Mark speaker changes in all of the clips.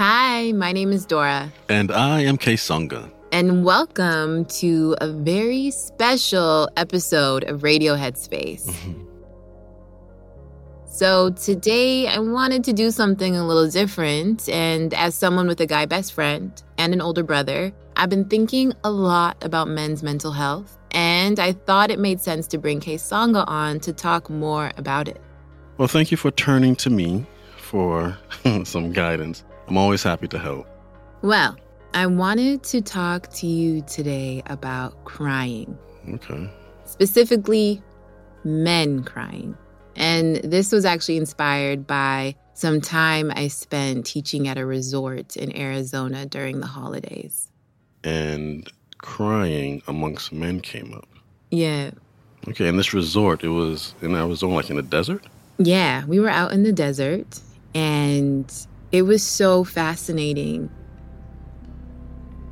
Speaker 1: Hi, my name is Dora.
Speaker 2: And I am Kessonga.
Speaker 1: And welcome to a very special episode of Radio Headspace. Mm-hmm. So, today I wanted to do something a little different. And as someone with a guy best friend and an older brother, I've been thinking a lot about men's mental health. And I thought it made sense to bring Kessonga on to talk more about it.
Speaker 2: Well, thank you for turning to me for some guidance. I'm always happy to help.
Speaker 1: Well, I wanted to talk to you today about crying.
Speaker 2: Okay.
Speaker 1: Specifically, men crying. And this was actually inspired by some time I spent teaching at a resort in Arizona during the holidays.
Speaker 2: And crying amongst men came up.
Speaker 1: Yeah.
Speaker 2: Okay, and this resort, it was in Arizona, like in the desert?
Speaker 1: Yeah, we were out in the desert and it was so fascinating.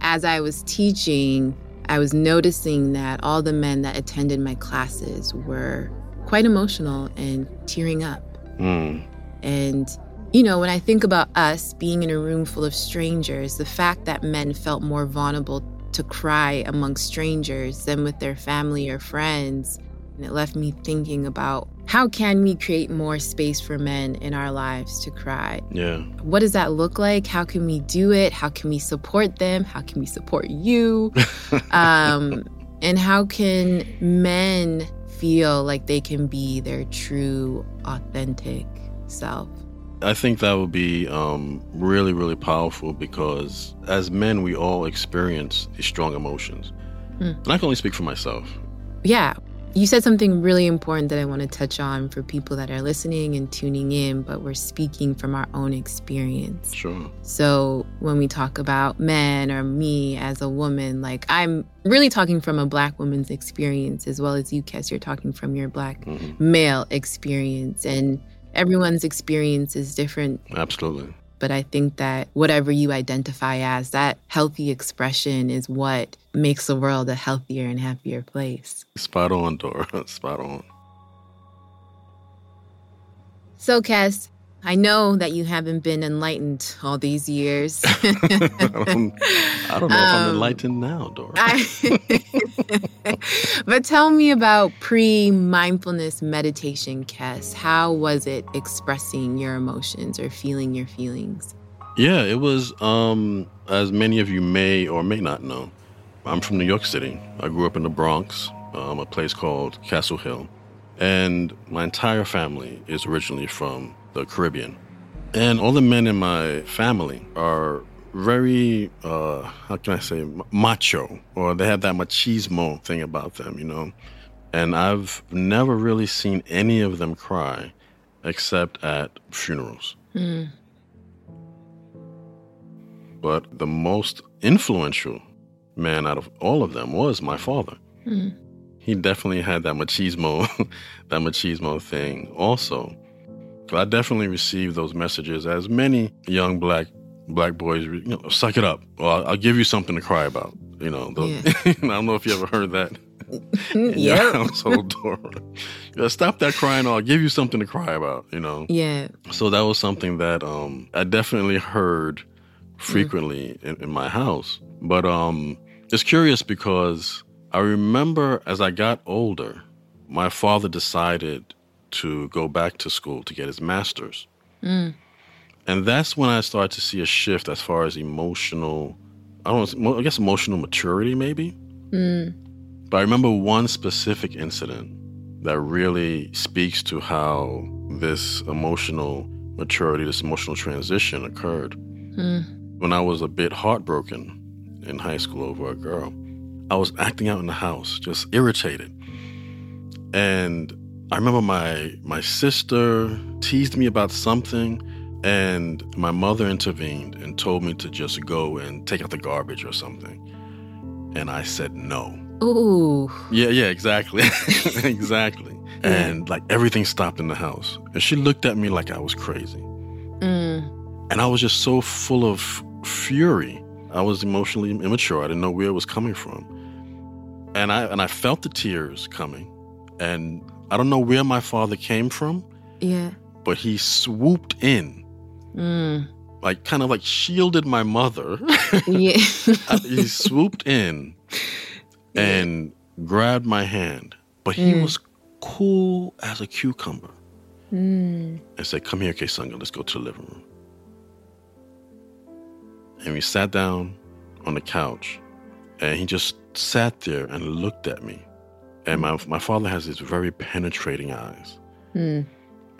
Speaker 1: As I was teaching, I was noticing that all the men that attended my classes were quite emotional and tearing up.
Speaker 2: Mm.
Speaker 1: And, you know, when I think about us being in a room full of strangers, the fact that men felt more vulnerable to cry among strangers than with their family or friends. And it left me thinking about how can we create more space for men in our lives to cry?
Speaker 2: Yeah.
Speaker 1: What does that look like? How can we do it? How can we support them? How can we support you? um, and how can men feel like they can be their true, authentic self?
Speaker 2: I think that would be um, really, really powerful because as men, we all experience these strong emotions.
Speaker 1: Mm.
Speaker 2: And I can only speak for myself.
Speaker 1: Yeah. You said something really important that I want to touch on for people that are listening and tuning in, but we're speaking from our own experience.
Speaker 2: Sure.
Speaker 1: So when we talk about men or me as a woman, like I'm really talking from a black woman's experience as well as you, Kes, you're talking from your black
Speaker 2: Mhm.
Speaker 1: male experience. And everyone's experience is different.
Speaker 2: Absolutely.
Speaker 1: But I think that whatever you identify as, that healthy expression is what makes the world a healthier and happier place.
Speaker 2: Spot on, Dora. Spot on.
Speaker 1: So, Kes, I know that you haven't been enlightened all these years.
Speaker 2: I don't, I don't know if I'm
Speaker 1: Um,
Speaker 2: enlightened now, Dora.
Speaker 1: I- but tell me about pre mindfulness meditation, Kes. How was it expressing your emotions or feeling your feelings?
Speaker 2: Yeah, it was, um, as many of you may or may not know, I'm from New York City. I grew up in the Bronx, um, a place called Castle Hill. And my entire family is originally from the Caribbean. And all the men in my family are very, uh, how can I say, macho, or they have that machismo thing about them, you know? And I've never really seen any of them cry except at funerals.
Speaker 1: Mm,
Speaker 2: but the most influential man out of all of them was my father.
Speaker 1: mm,
Speaker 2: He definitely had that machismo, that machismo thing also. I definitely received those messages as many young black black boys, you know, suck it up, or I'll, I'll give you something to cry about. You know, the, I don't know if you ever heard that
Speaker 1: Yep.
Speaker 2: household. Yeah, Stop that crying, or I'll give you something to cry about. You know,
Speaker 1: Yeah.
Speaker 2: so that was something that um, I definitely heard frequently in, in my house. But um, it's curious because I remember as I got older, my father decided to go back to school to get his master's.
Speaker 1: Mm,
Speaker 2: And that's when I started to see a shift as far as emotional, I don't know, I guess emotional maturity maybe.
Speaker 1: mm,
Speaker 2: But I remember one specific incident that really speaks to how this emotional maturity, this emotional transition occurred.
Speaker 1: mm,
Speaker 2: When I was a bit heartbroken in high school over a girl, I was acting out in the house, just irritated. And I remember my my sister teased me about something and my mother intervened and told me to just go and take out the garbage or something. And I said no.
Speaker 1: Ooh.
Speaker 2: Yeah, yeah, exactly. exactly. And like everything stopped in the house. And she looked at me like I was crazy.
Speaker 1: Mm,
Speaker 2: And I was just so full of fury. I was emotionally immature. I didn't know where it was coming from. And I and I felt the tears coming. And I don't know where my father came from,
Speaker 1: yeah.
Speaker 2: but he swooped in,
Speaker 1: Mm,
Speaker 2: like kind of like shielded my mother.
Speaker 1: yeah.
Speaker 2: he swooped in and grabbed my hand. But he
Speaker 1: Mm.
Speaker 2: was cool as a cucumber
Speaker 1: mm,
Speaker 2: and said, Come here, Kessonga, let's go to the living room. And we sat down on the couch and he just sat there and looked at me. And my, my father has these very penetrating eyes.
Speaker 1: mm,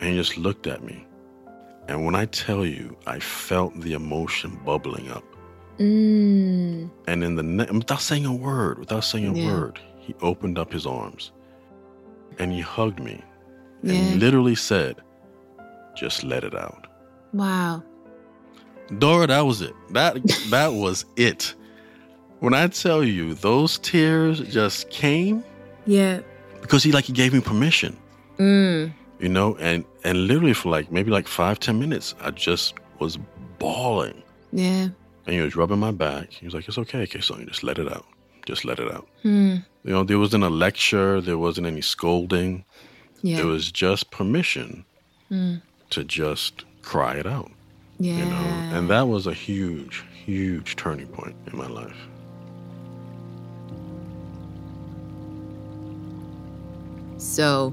Speaker 2: And he just looked at me. And when I tell you, I felt the emotion bubbling up.
Speaker 1: mm.
Speaker 2: And in the ne- without saying a word, without saying a
Speaker 1: Yeah.
Speaker 2: word, he opened up his arms and he hugged me and
Speaker 1: Yeah.
Speaker 2: literally said, "Just let it out."
Speaker 1: Wow.
Speaker 2: Dora, that was it. That that was it. When I tell you those tears just came
Speaker 1: Yeah.
Speaker 2: because he like he gave me permission,
Speaker 1: Mm,
Speaker 2: you know, and and literally for like maybe like five ten minutes, I just was bawling.
Speaker 1: Yeah.
Speaker 2: And he was rubbing my back. He was like, "It's okay, okay, son. Just let it out. Just let it out."
Speaker 1: Hmm.
Speaker 2: You know, there wasn't a lecture. There wasn't any scolding.
Speaker 1: Yeah.
Speaker 2: It was just permission
Speaker 1: Hmm.
Speaker 2: to just cry it out.
Speaker 1: Yeah.
Speaker 2: You know, and that was a huge, huge turning point in my life.
Speaker 1: So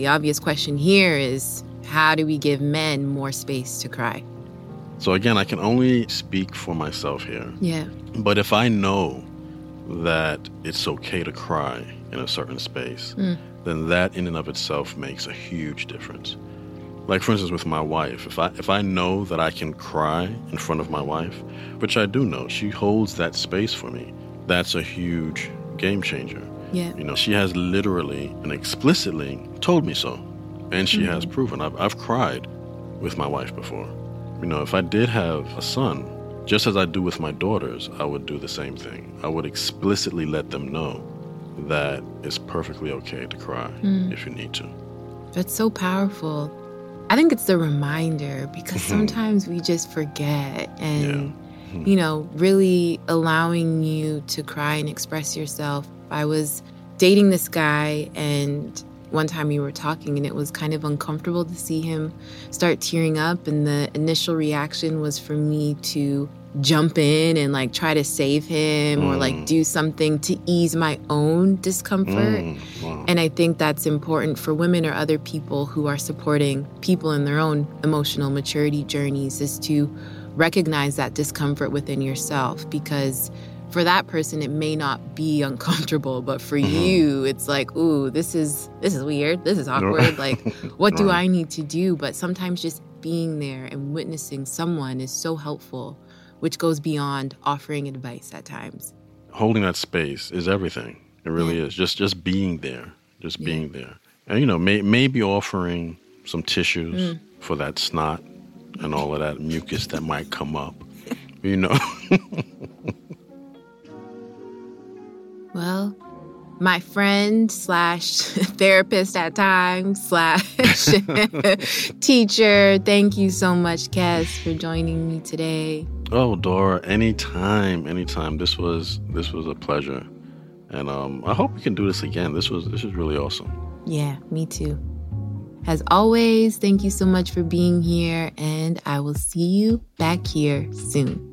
Speaker 1: the obvious question here is how do we give men more space to cry?
Speaker 2: So, again, I can only speak for myself here.
Speaker 1: Yeah.
Speaker 2: But if I know that it's okay to cry in a certain space,
Speaker 1: Mm.
Speaker 2: then that in and of itself makes a huge difference. Like for instance with my wife, if I if I know that I can cry in front of my wife, which I do know, she holds that space for me. That's a huge game changer.
Speaker 1: Yeah.
Speaker 2: You know, she has literally and explicitly told me so. And she has
Speaker 1: Mm-hmm.
Speaker 2: proven. I've, I've cried with my wife before. You know, if I did have a son, just as I do with my daughters, I would do the same thing. I would explicitly let them know that it's perfectly okay to cry
Speaker 1: Mm.
Speaker 2: if you need to.
Speaker 1: That's so powerful. I think it's the reminder because
Speaker 2: Mhm.
Speaker 1: sometimes we just forget and
Speaker 2: Mhm.
Speaker 1: you know, really allowing you to cry and express yourself. I was dating this guy and one time we were talking and it was kind of uncomfortable to see him start tearing up and the initial reaction was for me to jump in and like try to save him or like
Speaker 2: Mm.
Speaker 1: do something to ease my own discomfort.
Speaker 2: Mm, wow.
Speaker 1: And I think that's important for women or other people who are supporting people in their own emotional maturity journeys is to recognize that discomfort within yourself because for that person it may not be uncomfortable but for
Speaker 2: Mhm.
Speaker 1: you it's like ooh this is this is weird this is awkward like what do
Speaker 2: Right.
Speaker 1: I need to do but sometimes just being there and witnessing someone is so helpful which goes beyond offering advice at times
Speaker 2: Holding that space is everything. It really is. Just just being there. Just
Speaker 1: Yeah.
Speaker 2: being there. And you know, may, maybe offering some tissues
Speaker 1: Mm.
Speaker 2: for that snot and all of that mucus that might come up. You know.
Speaker 1: My friend slash therapist at times slash teacher, thank you so much, Kes, for joining me today.
Speaker 2: Oh, Dora, anytime, anytime. This was this was a pleasure, and um, I hope we can do this again. This was this is really awesome.
Speaker 1: Yeah, me too. As always, thank you so much for being here, and I will see you back here soon.